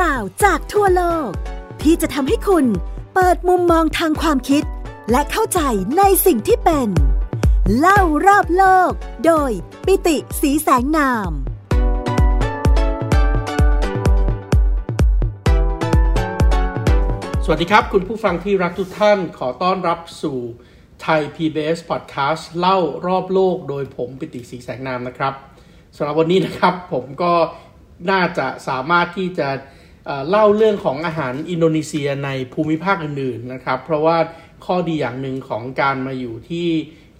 ราวจากทั่วโลก ที่จะทำให้คุณเปิดมุมมองทางความคิด และเข้าใจในสิ่งที่เป็น เล่ารอบโลก โดยปิติสีแสงนาม สวัสดีครับ คุณผู้ฟังที่รักทุกท่านขอต้อนรับสู่ไทย PBS Podcast เล่ารอบโลก โดยผมปิติสีแสงนามนะครับสำหรับวันนี้นะครับผมก็น่าจะสามารถที่จะ เล่าเรื่องของอาหารอินโดนีเซียในภูมิภาคอื่นๆนะครับ เพราะว่าข้อดีอย่างหนึ่งของการมาอยู่ที่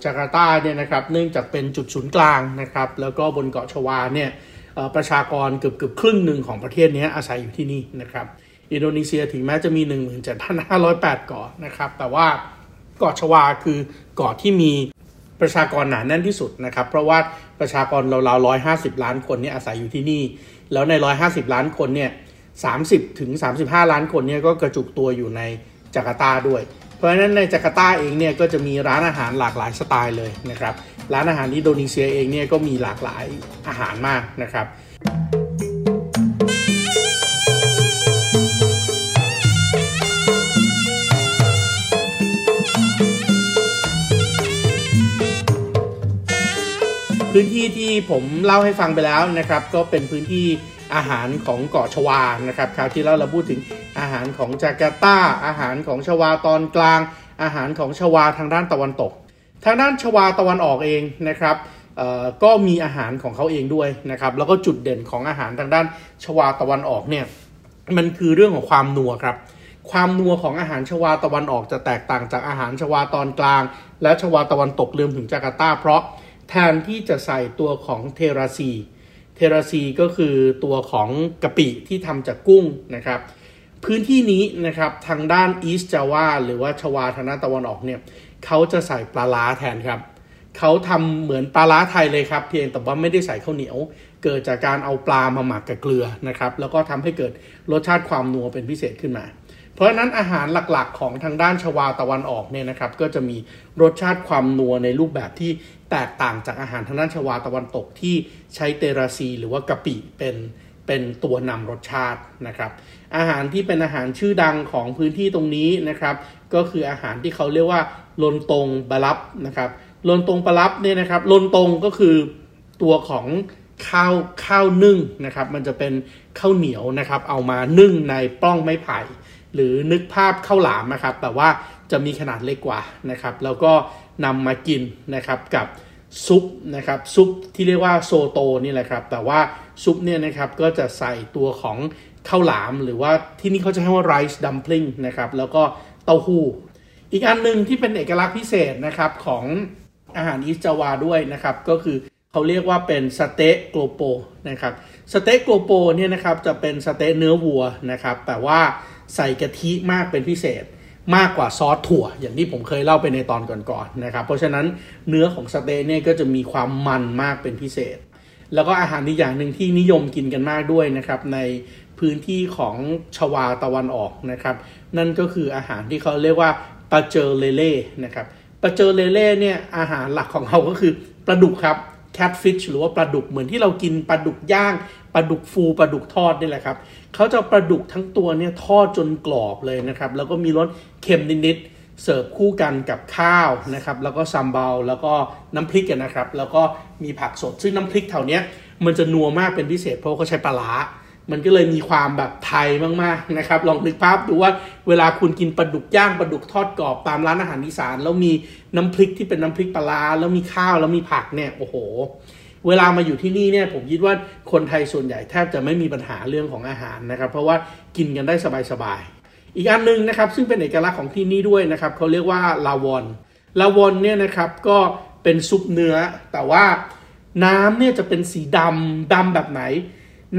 จาการ์ตาเนี่ยนะครับเนื่องจากเป็นจุดศูนย์กลางนะครับ แล้วก็บนเกาะชวาเนี่ยประชากรเกือบเกือบครึ่งหนึ่งของประเทศนี้อาศัยอยู่ที่นี่นะครับ อินโดนีเซียถึงแม้จะมี 17,508 เกาะนะครับ แต่ว่าเกาะชวาคือเกาะที่มีประชากรหนาแน่นที่สุดนะครับ เพราะว่าประชากรราวๆ150 ล้านคนเนี่ยอาศัยอยู่ที่นี่ แล้วใน 150 ล้านคนเนี่ย 30 ถึง 35 ล้านคนเนี่ยก็กระจุกตัวอยู่ในจาการ์ตาด้วย เพราะฉะนั้นในจาการ์ตาเองเนี่ยก็จะมีร้านอาหารหลากหลายสไตล์เลยนะครับ ร้านอาหารอินโดนีเซียเองเนี่ยก็มีหลากหลายอาหารมากนะครับพื้นที่ที่ผมเล่าให้ฟังไปแล้วนะครับ ก็เป็นพื้นที่ อาหารของเกาะชวานะครับคราวที่แล้วเราพูดถึงอาหารของจาการ์ตาอาหารของชวาตอนกลาง อาหารของชวาทางด้านตะวันตก ทางด้านชวาตะวันออกเองนะครับก็มีอาหารของเขาเองด้วยนะครับแล้วก็จุดเด่นของอาหารทางด้านชวาตะวันออกเนี่ยมันคือเรื่องของความนัวครับความนัวของอาหารชวาตะวันออกจะแตกต่างจากอาหารชวาตอนกลาง และชวาตะวันตกรวมถึงจาการ์ตาเพราะแทนที่จะใส่ตัวของเทราซี เทราซีก็คือตัวของกะปิที่ทำจากกุ้งนะครับ พื้นที่นี้นะครับทางด้านอีสต์จาวาหรือว่าชวาทางด้านตะวันออกเนี่ยเขาจะใส่ปลาล้าแทนครับเขาทำเหมือนปลาล้าไทยเลยครับ เพียงแต่ว่าไม่ได้ใส่ข้าวเหนียว เกิดจากการเอาปลามาหมักกับเกลือนะครับ แล้วก็ทำให้เกิดรสชาติความนัวเป็นพิเศษขึ้นมา เพราะนั้นอาหารหลักๆ ของทางด้านชวาตะวันออกเนี่ยนะครับ ก็จะมีรสชาติความนัวในรูปแบบที่แตกต่างจากอาหารทางด้านชวาตะวันตกที่ใช้เตราซี หรือว่ากะปิเป็นเป็นตัวนำรสชาตินะครับ อาหารที่เป็นอาหารชื่อดังของพื้นที่ตรงนี้นะครับ ก็คืออาหารที่เขาเรียกว่าลนตรงบาลับนะครับลนตรงบาลับเนี่ยนะครับลนตรงก็คือตัวของข้าวข้าวนึ่งนะครับ มันจะเป็นข้าวเหนียวนะครับ เอามานึ่งในปล้องไม้ไผ่ หรือนึกภาพข้าวหลามนะครับ แต่ว่าจะมีขนาดเล็กกว่านะครับ แล้วก็นำมากินนะครับกับซุปนะครับซุปที่เรียกว่าโซโตนี่แหละครับ แต่ว่าซุปเนี่ยนะครับก็จะใส่ตัวของข้าวหลาม หรือว่าที่นี่เขาจะให้ว่า rice dumpling นะครับแล้วก็เต้าหู้ อีกอันหนึ่งที่เป็นเอกลักษณ์พิเศษนะครับของอาหารอิสจาวาด้วยนะครับก็คือเขาเรียกว่าเป็นสเต๊ะโกลโปนะครับสเต๊ะโกลโปเนี่ยนะครับจะเป็นสเต๊ะเนื้อวัวนะครับแต่ว่า ใส่กะทิมากเป็นพิเศษมากกว่าซอสถั่ว อย่างที่ผมเคยเล่าไปในตอนก่อนๆนะครับ เพราะฉะนั้นเนื้อของสเต๊ะเนี่ยก็จะมีความมันมากเป็นพิเศษ แล้วก็อาหารอีกอย่างหนึ่งที่นิยมกินกันมากด้วยนะครับ ในพื้นที่ของชวาตะวันออกนะครับ นั่นก็คืออาหารที่เขาเรียกว่าปลาเจอเลเล่นะครับปลาเจอเลเล่เนี่ยอาหารหลักของเขาก็คือปลาดุกครับ catfish หรือว่าปลาดุกเหมือนที่เรากินปลาดุกย่างปลาดุกฟูปลาดุกทอดนี่แหละครับเขาจะปลาดุกทั้งตัวเนี่ยทอดจนกรอบเลยนะครับ แล้วก็มีรสเค็มนิดๆเสิร์ฟคู่กันกับข้าวนะครับแล้วก็ซัมเบาลแล้วก็น้ำพริกกันนะครับ แล้วก็มีผักสดซึ่งน้ำพริกแถวเนี้ยมันจะนัวมากเป็นพิเศษเพราะเขาใช้ปลาร้า มันก็เลยมีความแบบไทยมากๆนะครับ ลองนึกภาพดูว่าเวลาคุณกินปลาดุกย่างปลาดุกทอดกรอบตามร้านอาหารอีสานแล้วมีน้ำพริกที่เป็นน้ำพริกปลาร้าแล้วมีข้าวแล้วมีผักเนี่ยโอ้โห เวลามาอยู่ที่นี่เนี่ยผมคิดว่าคนไทยส่วนใหญ่แทบจะไม่มีปัญหาเรื่องของอาหารนะครับ เพราะว่ากินกันได้สบายๆอีกอันหนึงนะครับ ซึ่งเป็นเอกลักษณ์ของที่นี่ด้วยนะครับเขาเรียกว่าลาวอนลาวอนเนี่ยนะครับก็เป็นซุปเนื้อแต่ว่าน้ำเนี่ยจะเป็นสีดำดำแบบไหน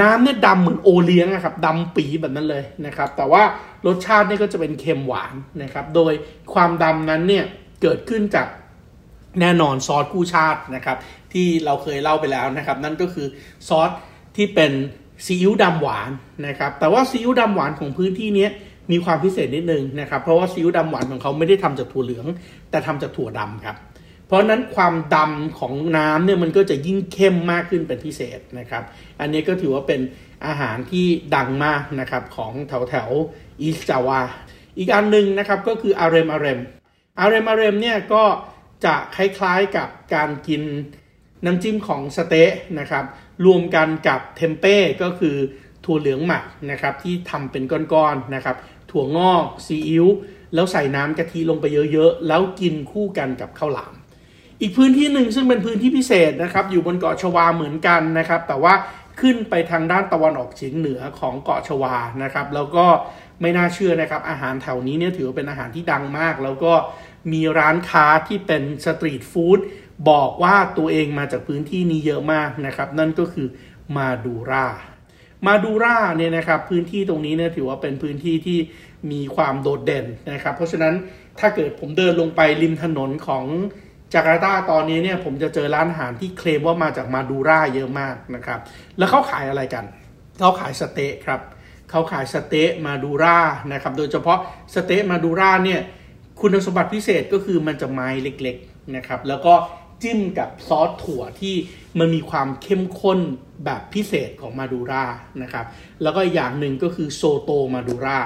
น้ำเนี่ยดำเหมือนโอเลี้ยงอะครับดำปีแบบนั้นเลยนะครับ แต่ว่ารสชาติเนี่ยก็จะเป็นเค็มหวานนะครับ โดยความดำนั้นเนี่ยเกิดขึ้นจากแน่นอนซอสกู้ชาตินะครับ ที่เราเคยเล่าไปแล้วนะครับ นั่นก็คือซอสที่เป็นซีอิ๊วดำหวานนะครับ แต่ว่าซีอิ๊วดำหวานของพื้นที่นี้มีความพิเศษนิดนึงนะครับ เพราะว่าซีอิ๊วดำหวานของเขาไม่ได้ทำจากถั่วเหลือง แต่ทำจากถั่วดำครับ เพราะนั้นความดำของน้ำเนี่ยมันก็จะยิ่งเข้มมากขึ้นเป็นพิเศษนะครับ อันนี้ก็ถือว่าเป็นอาหารที่ดังมากนะครับของแถวแถวอีสจาวา อีกอันหนึ่งนะครับก็คืออาเรมอาเรมอาเรมอาเรมเนี่ยก็จะคล้ายๆกับการกินน้ำจิ้มของสเต๊ะนะครับ รวมกันกับเทมเป้ก็คือถั่วเหลืองหมักนะครับที่ทำเป็นก้อนๆนะครับ ถั่วงอกซีอิ๊วแล้วใส่น้ำกะทิลงไปเยอะๆ แล้วกินคู่กันกับข้าวหลาม อีกพื้นที่หนึ่งซึ่งเป็นพื้นที่พิเศษนะครับ อยู่บนเกาะชวาเหมือนกันนะครับ แต่ว่าขึ้นไปทางด้านตะวันออกเฉียงเหนือของเกาะชวานะครับ แล้วก็ไม่น่าเชื่อนะครับ อาหารแถวนี้เนี่ยถือว่าเป็นอาหารที่ดังมาก แล้วก็มีร้านค้าที่เป็นสตรีทฟู้ดบอกว่าตัวเองมาจากพื้นที่นี้เยอะมากนะครับ นั่นก็คือมาดูรามาดูราเนี่ยนะครับพื้นที่ตรงนี้เนี่ยถือว่าเป็นพื้นที่ที่มีความโดดเด่นนะครับ เพราะฉะนั้นถ้าเกิดผมเดินลงไปริมถนนของ จาการ์ตาตอนนี้เนี่ยผมจะเจอร้านอาหารที่เคลมว่ามาจากมาดูราเยอะมากนะครับ แล้วเขาขายอะไรกัน เขาขายสเต๊ะครับ เขาขายสเต๊ะมาดูรานะครับ โดยเฉพาะสเต๊ะมาดูราเนี่ยคุณสมบัติพิเศษก็คือมันจะไม้เล็กๆนะครับ แล้วก็จิ้มกับซอสถั่วที่มันมีความเข้มข้นแบบพิเศษของมาดูรานะครับ แล้วก็อย่างหนึ่งก็คือโซโตมาดูรา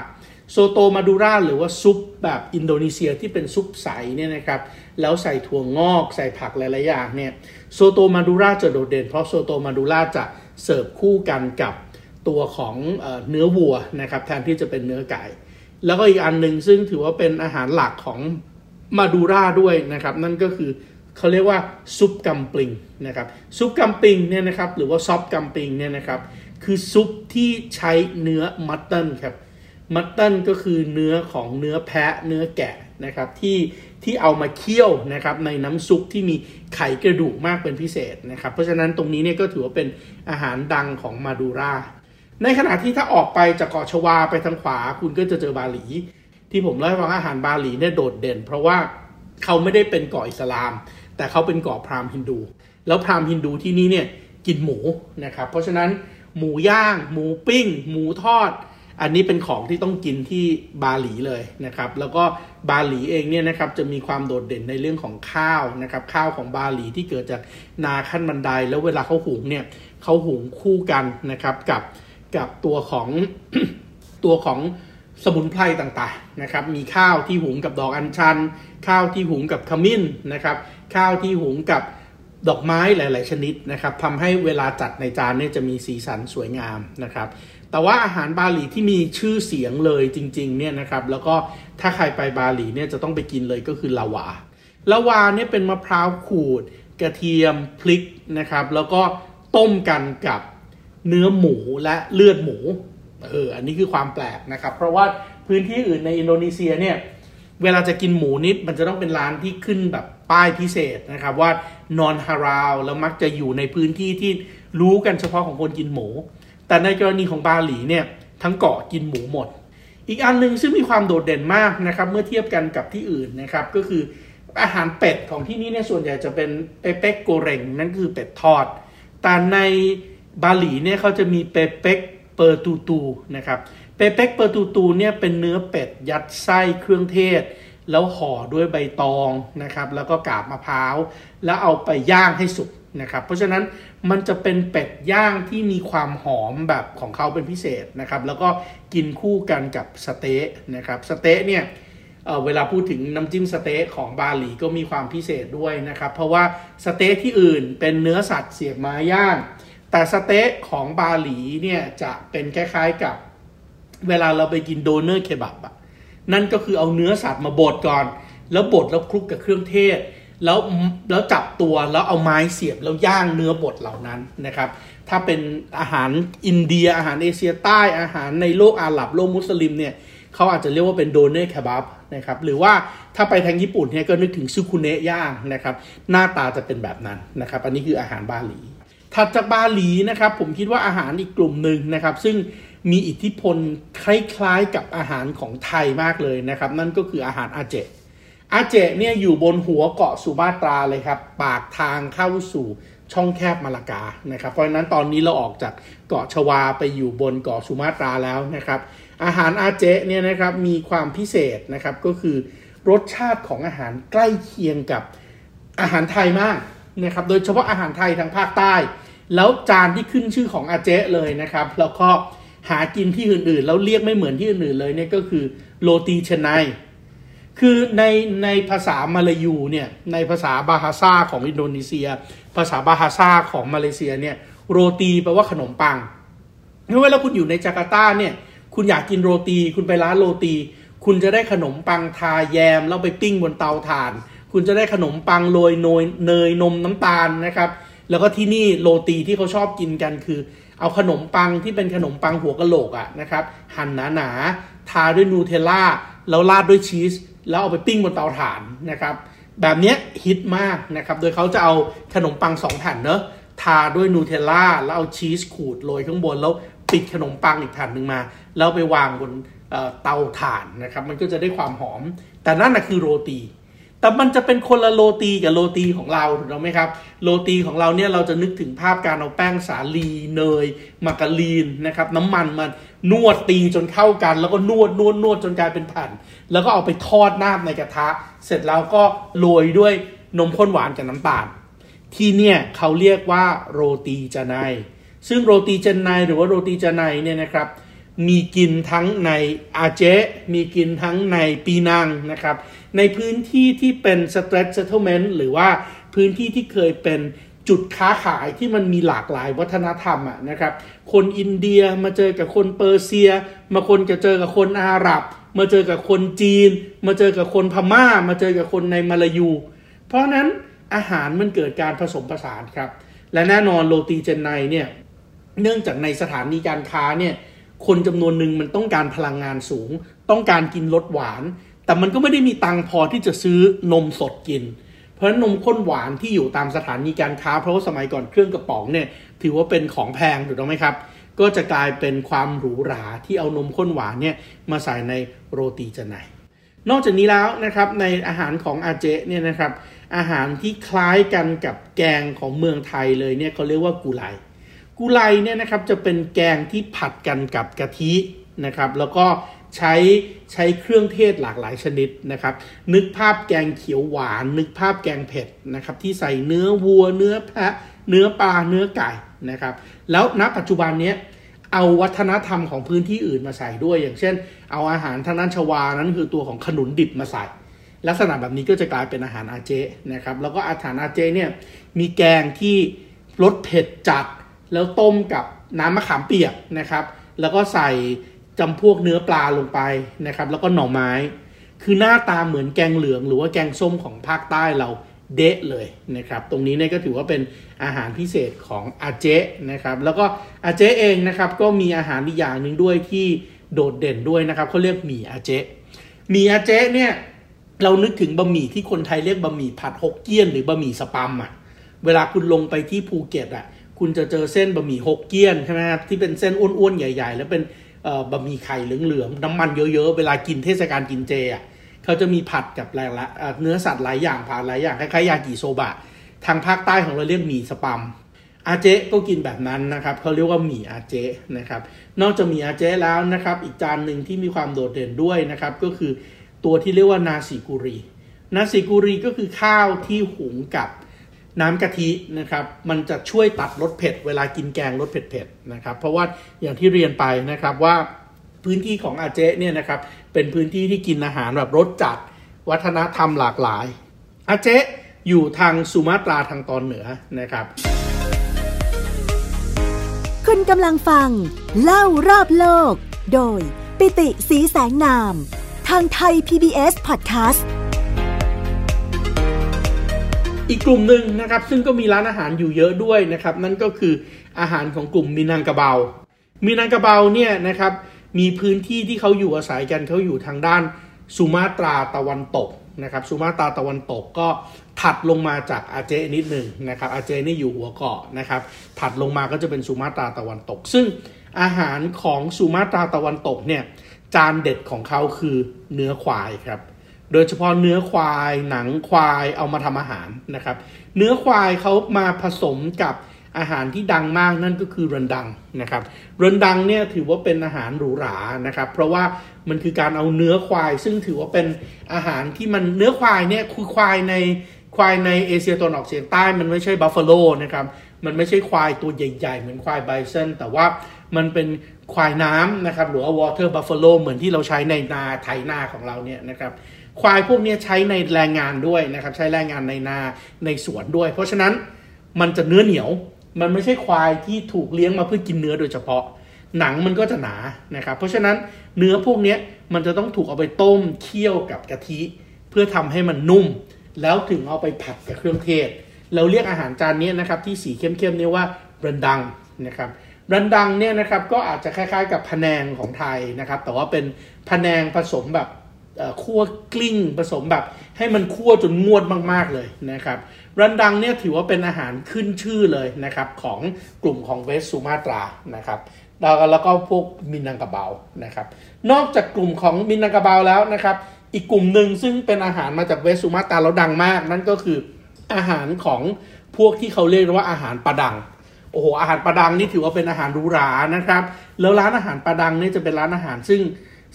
โซโตมาดูราหรือว่าซุปแบบอินโดนีเซียที่เป็นซุปใสเนี่ยนะครับ แล้วใส่ถั่วงอกใส่ผักหลายๆอย่างเนี่ยโซโตมาดูราจะโดดเด่น เพราะโซโตมาดูราจะเสิร์ฟคู่กันกับตัวของเนื้อวัวนะครับแทนที่จะเป็นเนื้อไก่ แล้วก็อีกอันหนึ่งซึ่งถือว่าเป็นอาหารหลักของมาดูราด้วยนะครับ นั่นก็คือเขาเรียกว่าซุปกัมปิงนะครับซุปกัมปิงเนี่ยนะครับหรือว่าซอฟกัมปิงเนี่ยนะครับคือซุปที่ใช้เนื้อมัตเตันครับ มัตตันก็คือเนื้อของเนื้อแพะเนื้อแกะนะครับที่ที่เอามาเคี่ยวนะครับในน้ำซุปที่มีไขกระดูกมากเป็นพิเศษนะครับเพราะฉะนั้นตรงนี้เนี่ยก็ถือว่าเป็นอาหารดังของมาดูราในขณะที่ถ้าออกไปจากเกาะชวาไปทางขวาคุณก็จะเจอบาหลี ที่ผมเล่าให้ฟังอาหารบาหลีเนี่ยโดดเด่น เพราะว่าเขาไม่ได้เป็นเกาะอิสลาม แต่เขาเป็นเกาะพราหมณ์ฮินดู แล้วพราหมณ์ฮินดูที่นี่เนี่ยกินหมูนะครับเพราะฉะนั้นหมูย่าง หมูปิ้ง หมูทอด อันนี้เป็นของที่ต้องกินที่บาหลีเลยนะครับ แล้วก็บาหลีเองเนี่ยนะครับจะมีความโดดเด่นในเรื่องของข้าวนะครับข้าวของบาหลีที่เกิดจากนาขั้นบันได แล้วเวลาเขาหุงเนี่ยเขาหุงคู่กันนะครับกับกับตัวของตัวของสมุนไพรต่างๆนะครับ มีข้าวที่หุงกับดอกอัญชัน ข้าวที่หุงกับขมิ้นนะครับ ข้าวที่หุงกับดอกไม้หลาย ๆ ชนิดนะครับทำให้เวลาจัดในจานเนี่ยจะมีสีสันสวยงามนะครับ แต่ว่าอาหารบาหลีที่มีชื่อเสียงเลยจริงๆเนี่ยนะครับแล้วก็ถ้าใครไปบาหลีเนี่ยจะต้องไปกินเลยก็คือลาวาลาวาเนี่ยเป็นมะพร้าวขูด กระเทียมพริกนะครับ แล้วก็ต้มกันกับเนื้อหมูและเลือดหมูเอออันนี้คือความแปลกนะครับ เพราะว่าพื้นที่อื่นในอินโดนีเซียเนี่ยเวลาจะกินหมูนิดมันจะต้องเป็นร้านที่ขึ้นแบบป้ายพิเศษนะครับว่านอนฮาราวแล้วมักจะอยู่ในพื้นที่ที่รู้กันเฉพาะของคนกินหมู แต่ในกรณีของบาหลีเนี่ยทั้งเกาะกินหมูหมด อีกอันหนึ่งซึ่งมีความโดดเด่นมากนะครับเมื่อเทียบกันกับที่อื่นนะครับก็คืออาหารเป็ดของที่นี่เนี่ยส่วนใหญ่จะเป็นbebek goreng นั่นคือเป็ดทอด แต่ในบาหลีเนี่ยเขาจะมี bebek betutu นะครับ bebek betutu เนี่ยเป็นเนื้อเป็ดยัดไส้เครื่องเทศ แล้วห่อด้วยใบตองนะครับแล้วก็กาบมะพร้าว แล้วเอาไปย่างให้สุก นะครับเพราะฉะนั้นมันจะเป็นเป็ดย่างที่มีความหอมแบบของเขาเป็นพิเศษนะครับแล้วก็กินคู่กันกับสเต๊ะนะครับสเต๊ะเนี่ยเวลาพูดถึงน้ำจิ้มสเต๊ะของบาหลีก็มีความพิเศษด้วยนะครับเพราะว่าสเต๊ะที่อื่นเป็นเนื้อสัตว์เสียบไม้ย่าง แต่สเต๊ะของบาหลีเนี่ยจะเป็นคล้ายๆกับเวลาเราไปกิน doner kebab อะนั่นก็คือเอาเนื้อสัตว์มาบดก่อน แล้วบดแล้วคลุกกับเครื่องเทศ แล้วแล้วจับตัวแล้วเอาไม้เสียบแล้วย่างเนื้อบดเหล่านั้นนะครับ ถ้าเป็นอาหารอินเดียอาหารเอเชียใต้อาหารในโลกอาหรับโลกมุสลิมเนี่ยเขาอาจจะเรียกว่าเป็นโดเนอร์เคบับนะครับหรือว่าถ้าไปทางญี่ปุ่นเนี่ยก็นึกถึงซูคุเนะย่างนะครับ หน้าตาจะเป็นแบบนั้นนะครับ อันนี้คืออาหารบาหลีถัดจากบาหลีนะครับผมคิดว่าอาหารอีกกลุ่มหนึ่งนะครับ ซึ่งมีอิทธิพลคล้ายๆกับอาหารของไทยมากเลยนะครับ นั่นก็คืออาหารอาเจ อาเจเนี่ยอยู่บนหัวเกาะสุมาตราเลยครับ ปากทางเข้าสู่ช่องแคบมาลากานะครับ เพราะฉะนั้นตอนนี้เราออกจากเกาะชวาไปอยู่บนเกาะสุมาตราแล้วนะครับ อาหารอาเจเนี่ยนะครับมีความพิเศษนะครับก็คือรสชาติของอาหารใกล้เคียงกับอาหารไทยมากนะครับ โดยเฉพาะอาหารไทยทางภาคใต้ แล้วจานที่ขึ้นชื่อของอาเจเลยนะครับ แล้วก็หากินที่อื่นๆ แล้วเรียกไม่เหมือนที่อื่นๆเลยเนี่ยก็คือโรตีเชนไน คือในในภาษามาลายูเนี่ยในภาษาบาฮาซาของอินโดนีเซีย ภาษาบาฮาซาของมาเลเซียเนี่ยโรตีแปลว่าขนมปังเมื่อเวลาคุณอยู่ในจาการ์ตาเนี่ยคุณอยากกินโรตี คุณไปร้านโรตี คุณจะได้ขนมปังทาแยมแล้วไปปิ้งบนเตาถ่าน คุณจะได้ขนมปังโรยเนยเนยนมน้ำตาลนะครับ แล้วก็ที่นี่โรตีที่เขาชอบกินกันคือ เอาขนมปังที่เป็นขนมปังหัวกะโหลกอะนะครับ หั่นหนาๆทาด้วยนูเทลล่าแล้วราดด้วยชีส แล้วเอาไปปิ้งบนเตาถ่านนะครับ แบบนี้ฮิตมากนะครับ โดยเขาจะเอาขนมปังสองแผ่นเนอะทาด้วยนูเทลล่าแล้วเอาชีสขูดโรยข้างบนแล้วปิดขนมปังอีกแผ่นหนึ่งมา แล้วไปวางบนเตาถ่านนะครับ มันก็จะได้ความหอม แต่นั่นนะคือโรตี แต่มันจะเป็นคนละโรตีกับโรตีของเราถูกต้องไหมครับ โรตีของเราเนี่ยเราจะนึกถึงภาพการเอาแป้งสาลีเนยมาการีนนะครับ น้ำมันมันนวดตีจนเข้ากัน แล้วก็นวดนวดนวดจนกลายเป็นแผ่นแล้วก็เอาไปทอดน้ำมันในกระทะ เสร็จแล้วก็โรยด้วยนมข้นหวานกับน้ำตาลที่เนี่ยเขาเรียกว่า roti canai ซึ่ง roti canai หรือว่า roti canai เนี่ยนะครับมีกินทั้งในอาเจะห์มีกินทั้งในปีนังนะครับ ในพื้นที่ที่เป็น Straits Settlement หรือว่าพื้นที่ที่เคยเป็นจุดค้าขายที่มันมีหลากหลายวัฒนธรรมอะนะครับ คนอินเดียมาเจอกับคนเปอร์เซีย มาคนจะเจอกับคนอาหรับ มาเจอกับคนจีน มาเจอกับคนพม่า มาเจอกับคนในมาลายู เพราะนั้นอาหารมันเกิดการผสมผสานครับ และแน่นอนโรตีเจนไนเนี่ยเนื่องจากในสถานีการค้าเนี่ยคนจำนวนหนึ่งมันต้องการพลังงานสูง ต้องการกินรสหวาน แต่มันก็ไม่ได้มีตังพอที่จะซื้อนมสดกิน เพราะฉะนั้นนมข้นหวานที่อยู่ตามสถานีการค้า เพราะว่าสมัยก่อนเครื่องกระป๋องเนี่ยถือว่าเป็นของแพงถูกต้องไหมครับ ก็จะกลายเป็นความหรูหราที่เอานมข้นหวานเนี่ยมาใส่ในโรตีจะไหนนอกจากนี้แล้วนะครับในอาหารของอาเจเนี่ยนะครับอาหารที่คล้ายกันกับแกงของเมืองไทยเลยเนี่ยเขาเรียกว่ากุไลกุไลเนี่ยนะครับจะเป็นแกงที่ผัดกันกับกะทินะครับแล้วก็ ใช้ใช้เครื่องเทศหลากหลายชนิดนะครับ นึกภาพแกงเขียวหวาน นึกภาพแกงเผ็ดนะครับ ที่ใส่เนื้อวัว เนื้อแพะ เนื้อปลาเนื้อไก่นะครับ แล้วณปัจจุบันนี้เอาวัฒนธรรมของพื้นที่อื่นมาใส่ด้วย อย่างเช่น เอาอาหารทางด้นชวานั้นคือตัวของขนุนดิบมาใส่ ลักษณะแบบนี้ก็จะกลายเป็นอาหารอาเจนะครับ แล้วก็อาหารอาเจเนี่ยมีแกงที่รสเผ็ดจัด แล้วต้มกับน้ำมะขามเปียกนะครับ แล้วก็ใส่ จำพวกเนื้อปลาลงไปนะครับ แล้วก็หน่อไม้ คือหน้าตาเหมือนแกงเหลืองหรือว่าแกงส้มของภาคใต้เราเดะเลยนะครับ ตรงนี้เนี่ยก็ถือว่าเป็นอาหารพิเศษของอาเจนะครับ แล้วก็อาเจเองนะครับก็มีอาหารอีกอย่างหนึ่งด้วยที่โดดเด่นด้วยนะครับเขาเรียกหมี่อาเจหมี่อาเจเนี่ยเรานึกถึงบะหมี่ที่คนไทยเรียกบะหมี่ผัดฮกเกี้ยนหรือบะหมี่สปัมอะ เวลาคุณลงไปที่ภูเก็ตอะ คุณจะเจอเส้นบะหมี่ฮกเกี้ยนใช่ไหมครับที่เป็นเส้นอ้วนๆใหญ่ ๆ แล้วเป็น บะหมี่ไข่เหลืองๆน้ำมันเยอะๆ เวลากินเทศกาลกินเจอะเขาจะมีผัดกับแรงละเนื้อสัตว์หลายอย่างผ่าหลายอย่างคล้ายๆยากิโซบะ ทางภาคใต้ของเราเรียกหมี่สปัมอาเจก็กินแบบนั้นนะครับเขาเรียกว่าหมี่อาเจนะครับนอกจากหมี่อาเจแล้วนะครับ อีกจานหนึ่งที่มีความโดดเด่นด้วยนะครับ ก็คือตัวที่เรียกว่านาซิกุรีนาซิกุรีก็คือข้าวที่หุงกับ น้ำกะทินะครับมันจะช่วยตัดรสเผ็ดเวลากินแกงรสเผ็ดๆนะครับเพราะว่าอย่างที่เรียนไปนะครับว่าพื้นที่ของอาเจเนี่ยนะครับเป็นพื้นที่ที่กินอาหารแบบรสจัดวัฒนธรรมหลากหลายอาเจอยู่ทางสุมาตราทางตอนเหนือนะครับ คุณกำลังฟัง เล่ารอบโลก โดยปิติสีแสงนาม ทางไทย PBS Podcast อีกกลุ่มหนึ่งนะครับซึ่งก็มีร้านอาหารอยู่เยอะด้วยนะครับนั่นก็คืออาหารของกลุ่มมินังกะเบา มินังกะเบาเนี่ยนะครับมีพื้นที่ที่เขาอยู่อาศัยกันเขาอยู่ทางด้านสุมาตราตะวันตกนะครับสุมาตราตะวันตกก็ถัดลงมาจากอาเจนิดหนึ่งนะครับอาเจนี่อยู่หัวเกาะนะครับถัดลงมาก็จะเป็นสุมาตราตะวันตก ซึ่งอาหารของสุมาตราตะวันตกเนี่ยจานเด็ดของเขาคือเนื้อควายครับ โดยเฉพาะเนื้อควายหนังควายเอามาทำอาหารนะครับ เนื้อควายเขามาผสมกับอาหารที่ดังมากนั่นก็คือ rendang นะครับ rendang เนี่ยถือว่าเป็นอาหารหรูหรานะครับ เพราะว่ามันคือการเอาเนื้อควาย ซึ่งถือว่าเป็นอาหารที่มันเนื้อควายเนี่ยคือควายในควายในเอเชียตะวันออกเฉียงใต้มันไม่ใช่ buffalo นะครับมันไม่ใช่ควายตัวใหญ่ ๆ เหมือนควายไบเซนแต่ว่ามันเป็นควายน้ำนะครับหรือว่า water buffalo เหมือนที่เราใช้ในนาไถนาของเราเนี่ยนะครับ ควายพวกนี้ใช้ในแรงงานด้วยนะครับใช้แรงงานในนาในสวนด้วย เพราะฉะนั้นมันจะเนื้อเหนียว มันไม่ใช่ควายที่ถูกเลี้ยงมาเพื่อกินเนื้อโดยเฉพาะ หนังมันก็จะหนานะครับเพราะฉะนั้นเนื้อพวกนี้มันจะต้องถูกเอาไปต้มเคี่ยวกับกะทิเพื่อทำให้มันนุ่ม แล้วถึงเอาไปผัดกับเครื่องเทศ เราเรียกอาหารจานนี้นะครับที่สีเข้มๆนี้ว่ารันดังนะครับรันดังเนี่ยนะครับก็อาจจะคล้ายๆ กับพะแนงของไทยนะครับแต่ว่าเป็นพะแนงผสมแบบ คั่วกลิ้งผสมแบบ ให้มันคั่วจนงวดมาก ๆ เลยนะครับรันดังเนี่ยถือว่าเป็นอาหารขึ้นชื่อเลยนะครับของกลุ่มของเวสซูมาตรานะครับแล้วแล้วก็พวกมินังกะเบานะครับ นอกจากกลุ่มของมินังกะเบาแล้วนะครับ อีกกลุ่มหนึ่งซึ่งเป็นอาหารมาจากเวสซูมาตราแล้วดังมาก นั่นก็คืออาหารของพวกที่เขาเรียกว่าอาหารปลาดังโอ้โหอาหารปลาดังนี่ถือว่าเป็นอาหารหรูหรานะครับ แล้วร้านอาหารปลาดังนี่จะเป็นร้านอาหารซึ่ง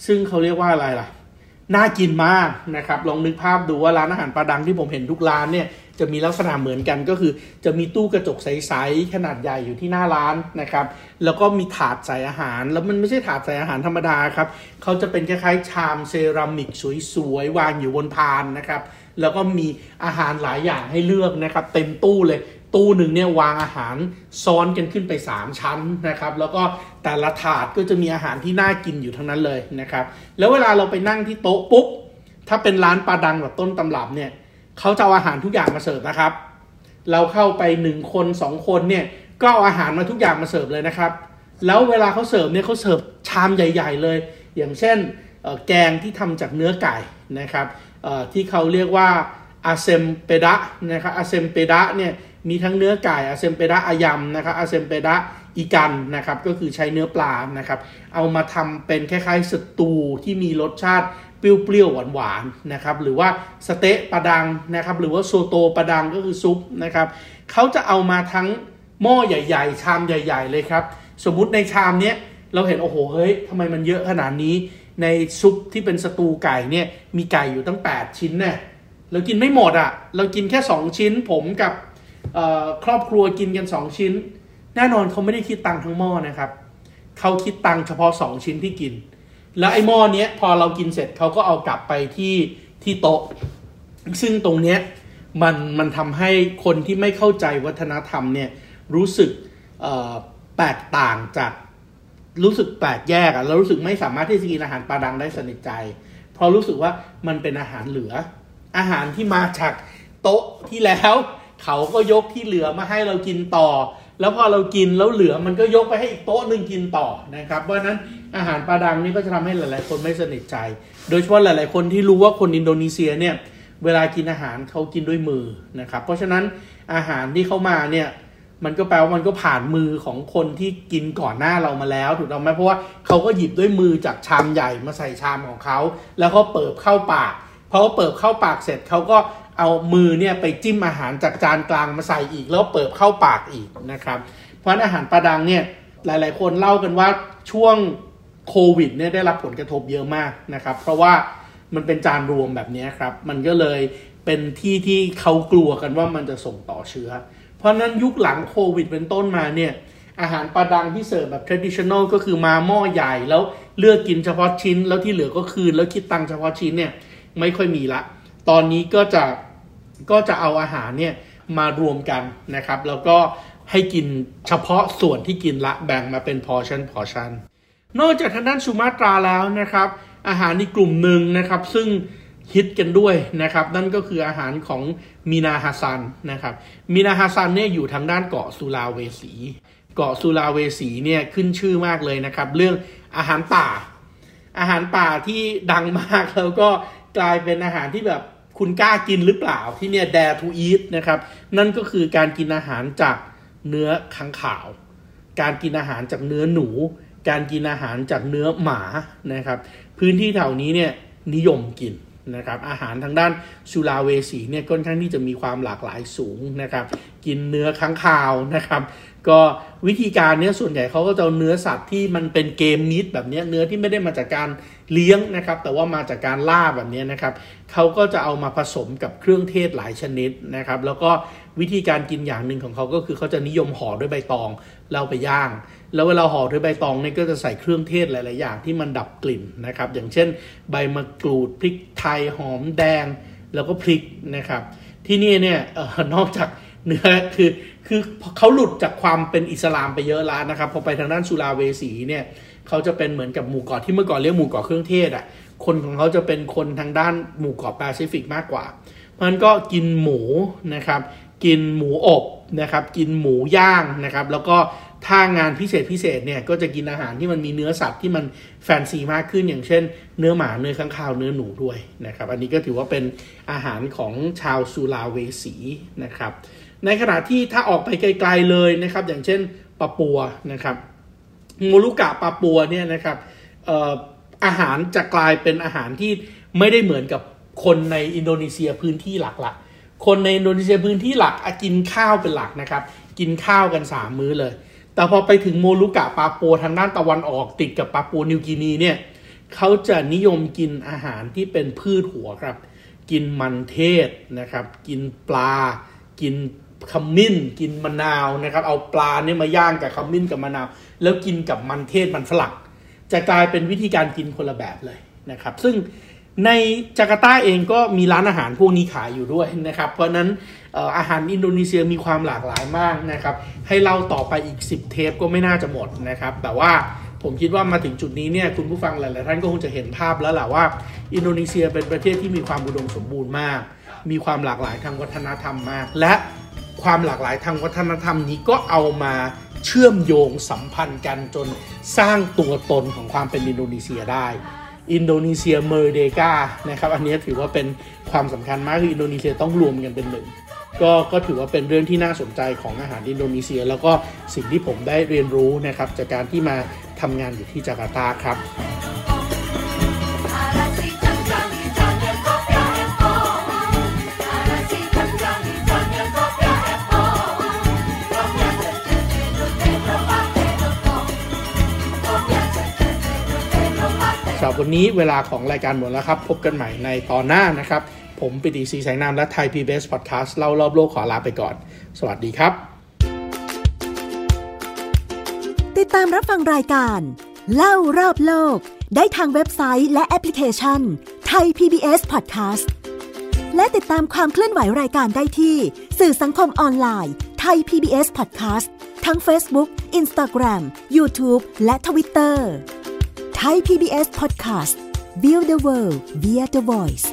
ซึ่งเขาเรียกว่าอะไรล่ะ น่ากินมากนะครับลองนึกภาพดูว่าร้านอาหารปลาดังที่ผมเห็นทุกร้านเนี่ยจะมีลักษณะเหมือนกันก็คือ จะมีตู้กระจกใสๆขนาดใหญ่อยู่ที่หน้าร้านนะครับ แล้วก็มีถาดใส่อาหาร แล้วมันไม่ใช่ถาดใส่อาหารธรรมดาครับเขาจะเป็นคล้ายๆชามเซรามิกสวยๆวางอยู่บนพานนะครับ แล้วก็มีอาหารหลายอย่างให้เลือกนะครับ เต็มตู้เลย ตู้หนึ่งเนี่ยวางอาหารซ้อนกันขึ้นไป 3 ชั้นนะครับ แล้วก็แต่ละถาดก็จะมีอาหารที่น่ากินอยู่ทั้งนั้นเลยนะครับ แล้วเวลาเราไปนั่งที่โต๊ะปุ๊บ ถ้าเป็นร้านปลาดังแบบต้นตำรับเนี่ยเขาจะเอาอาหารทุกอย่างมาเสิร์ฟนะครับ เราเข้าไปหนึ่งคนสองคนเนี่ยก็เอาอาหารมาทุกอย่างมาเสิร์ฟเลยนะครับ แล้วเวลาเขาเสิร์ฟเนี่ยเขาเสิร์ฟชามใหญ่ ๆ เลย อย่างเช่นแกงที่ทำจากเนื้อไก่นะครับที่เขาเรียกว่า asam pedas นะครับ asam pedas เนี่ย มีทั้งเนื้อไก่ asam pedas ayam นะครับ asam pedas ikan นะครับก็คือใช้เนื้อปลานะครับเอามาทำเป็นคล้ายๆสตูที่มีรสชาติเปรี้ยวๆหวานๆนะครับหรือว่า sate Padang นะครับหรือว่า soto Padang ก็คือซุปนะครับเขาจะเอามาทั้งหม้อใหญ่ ๆ ชามใหญ่ ๆ เลยครับ สมมุติในชามเนี้ยเราเห็นโอ้โหเฮ้ยทำไมมันเยอะขนาดนี้ ในซุปที่เป็นสตูไก่เนี่ยมีไก่อยู่ตั้ง 8 ชิ้นเนี่ยเรากินไม่หมดอะ่ะ เรากินแค่ 2 ชิ้นผมกับ ครอบครัวกินกัน 2 ชิ้น แน่นอนเขาไม่ได้คิดตังค์ทั้งหม้อนะครับเขาคิดตังค์เฉพาะ 2 ชิ้นที่กิน แล้วไอ้หม้อเนี้ยพอเรากินเสร็จเขาก็เอากลับไปที่ที่โต๊ะ ซึ่งตรงเนี้ยมันมันทำให้คนที่ไม่เข้าใจวัฒนธรรมเนี่ยรู้สึกแตกต่างจากรู้สึกแปลกแยกอะแล้วรู้สึกไม่สามารถที่จะกินอาหารปลาดังได้สนิทใจ เพราะรู้สึกว่ามันเป็นอาหารเหลือ อาหารที่มาจากโต๊ะที่แล้ว เขาก็ยกที่เหลือมาให้เรากินต่อ แล้วพอเรากินแล้วเหลือมันก็ยกไปให้อีกโต๊ะหนึ่งกินต่อนะครับ เพราะนั้นอาหารปลาดังนี่ก็จะทำให้หลาย ๆ คนไม่สนิทใจ โดยเฉพาะหลาย ๆ คนที่รู้ว่าคนอินโดนีเซียเนี่ยเวลากินอาหารเขากินด้วยมือนะครับ เพราะฉะนั้นอาหารที่เข้ามาเนี่ยมันก็แปลว่ามันก็ผ่านมือของคนที่กินก่อนหน้าเรามาแล้ว ถูกต้องไหมเพราะว่าเขาก็หยิบด้วยมือจากชามใหญ่มาใส่ชามของเขา แล้วก็เปิดเข้าปากพอเขาเปิดเข้าปากเสร็จเขาก็ เอามือเนี่ยไปจิ้มอาหารจากจานกลางมาใส่อีกแล้วเปิดเข้าปากอีกนะครับ เพราะอาหารปลาดังเนี่ยหลาย ๆ คนเล่ากันว่าช่วงโควิดเนี่ยได้รับผลกระทบเยอะมากนะครับ เพราะว่ามันเป็นจานรวมแบบนี้ครับ มันก็เลยเป็นที่ที่เขากลัวกันว่ามันจะส่งต่อเชื้อ เพราะนั้นยุคหลังโควิดเป็นต้นมาเนี่ยอาหารปลาดังที่เสิร์ฟแบบ traditional ก็คือมาหม้อใหญ่แล้วเลือกกินเฉพาะชิ้น แล้วที่เหลือก็คืนแล้วคิดตังเฉพาะชิ้นเนี่ยไม่ค่อยมีละ ตอนนี้ก็จะ ก็จะเอาอาหารเนี่ยมารวมกันนะครับ แล้วก็ให้กินเฉพาะส่วนที่กินละแบ่งมาเป็นพอชั่นพอชั่นนอกจากทางด้านสุมาตราแล้วนะครับ อาหารในกกลุ่มหนึ่งนะครับ ซึ่งฮิตกันด้วยนะครับ นั่นก็คืออาหารของมีนาฮาซันนะครับมีนาฮาซันเนี่ยอยู่ทางด้านเกาะสุลาเวสี เกาะสุลาเวสีเนี่ยขึ้นชื่อมากเลยนะครับ เรื่องอาหารป่า อาหารป่าที่ดังมากแล้วก็กลายเป็นอาหารที่แบบ คุณกล้ากินหรือเปล่าที่เนี่ย dare to eat นะครับ นั่นก็คือการกินอาหารจากเนื้อขังขาว การกินอาหารจากเนื้อหนู การกินอาหารจากเนื้อหมานะครับ พื้นที่แถวนี้เนี่ยนิยมกินนะครับอาหารทางด้านสุลาเวสีเนี่ยค่อนข้างที่จะมีความหลากหลายสูงนะครับ กินเนื้อค้างคาวนะครับ ก็วิธีการเนี้ยส่วนใหญ่เขาก็จะเอาเนื้อสัตว์ที่มันเป็นเกมนิดแบบเนี้ยเนื้อที่ไม่ได้มาจากการ เลี้ยงนะครับแต่ว่ามาจากการล่าแบบนี้นะครับเขาก็จะเอามาผสมกับเครื่องเทศหลายชนิดนะครับแล้วก็วิธีการกินอย่างหนึ่งของเขาก็คือเขาจะนิยมห่อด้วยใบตองแล้วไปย่าง แล้วเวลาห่อด้วยใบตองเนี่ยก็จะใส่เครื่องเทศหลาย ๆ อย่างที่มันดับกลิ่นนะครับอย่างเช่น ใบมะกรูดพริกไทยหอมแดง แล้วก็พริกนะครับที่นี่เนี่ยออนอกจากเนื้อคือคือเขาหลุดจากความเป็นอิสลามไปเยอะแล้วนะครับพอไปทางด้านสุราเวสีเนี่ย เขาจะเป็นเหมือนกับหมู่เกาะที่เมื่อก่อนเรียกหมู่เกาะเครื่องเทศอะ คนของเขาจะเป็นคนทางด้านหมู่เกาะแปซิฟิกมากกว่า เพราะฉะนั้นก็กินหมูนะครับ กินหมูอบนะครับ กินหมูย่างนะครับ แล้วก็ถ้างานพิเศษพิเศษเนี่ยก็จะกินอาหารที่มันมีเนื้อสัตว์ที่มันแฟนซีมากขึ้นอย่างเช่น เนื้อหมาเนื้อข้างคาวเนื้อหนูด้วยนะครับ อันนี้ก็ถือว่าเป็นอาหารของชาวสุลาเวสีนะครับ ในขณะที่ถ้าออกไปไกลๆเลยนะครับ อย่างเช่นปาปัวนะครับ โมลุกะปาปัวเนี่ยนะครับอาหารจะกลายเป็นอาหารที่ไม่ได้เหมือนกับคนในอินโดนีเซียพื้นที่หลักละคนในอินโดนีเซียพื้นที่หลักกินข้าวเป็นหลักนะครับ กินข้าวกัน 3 มื้อเลย แต่พอไปถึงโมลุกะปาปัวทางด้านตะวันออกติดกับปาปัวนิวกินีเนี่ยเขาจะนิยมกินอาหารที่เป็นพืชหัวครับ กินมันเทศนะครับ กินปลา กินขมิ้น กินมะนาวนะครับ เอาปลาเนี่ยมาย่างกับขมิ้นกับมะนาว แล้วกินกับมันเทศมันฝรั่ง จะกลายเป็นวิธีการกินคนละแบบเลยนะครับ ซึ่งในจาการ์ตาเองก็มีร้านอาหารพวกนี้ขายอยู่ด้วยนะครับ เพราะนั้นอาหารอินโดนีเซียมีความหลากหลายมากนะครับ ให้เล่าต่อไปอีก 10 เทปก็ไม่น่าจะหมดนะครับ แต่ว่าผมคิดว่ามาถึงจุดนี้เนี่ยคุณผู้ฟังหลาย ๆ ท่านก็คงจะเห็นภาพแล้วแหละว่า อินโดนีเซียเป็นประเทศที่มีความอุดมสมบูรณ์มาก มีความหลากหลายทางวัฒนธรรมมาก และความหลากหลายทางวัฒนธรรมนี้ก็เอามา เชื่อมโยงสัมพันธ์กันจนสร้างตัวตนของความเป็นอินโดนีเซียได้ Indonesia Merdeka นะครับอันนี้ถือว่าเป็นความสำคัญมากคืออินโดนีเซียต้องรวมกันเป็นหนึ่งก็ก็ถือว่าเป็นเรื่องที่น่าสนใจของอาหารอินโดนีเซีย แล้วก็สิ่งที่ผมได้เรียนรู้นะครับจากการที่มาทำงานอยู่ที่จาการ์ตาครับ รับวันนี้เวลาของรายการหมดแล้วครับ พบกันใหม่ในตอนหน้านะครับ ผมปิติศรีแสงนามและไทยพีบีเอสพอดแคสต์เล่ารอบโลกขอลาไปก่อน สวัสดีครับ ติดตามรับฟังรายการ เล่ารอบโลก ได้ทางเว็บไซต์และแอปพลิเคชันไทย PBS Podcast และติดตามความเคลื่อนไหวรายการได้ที่ สื่อสังคมออนไลน์ไทย PBS Podcast ทั้ง Facebook, Instagram, YouTube และ Twitter Thai PBS Podcast Build the World via the Voice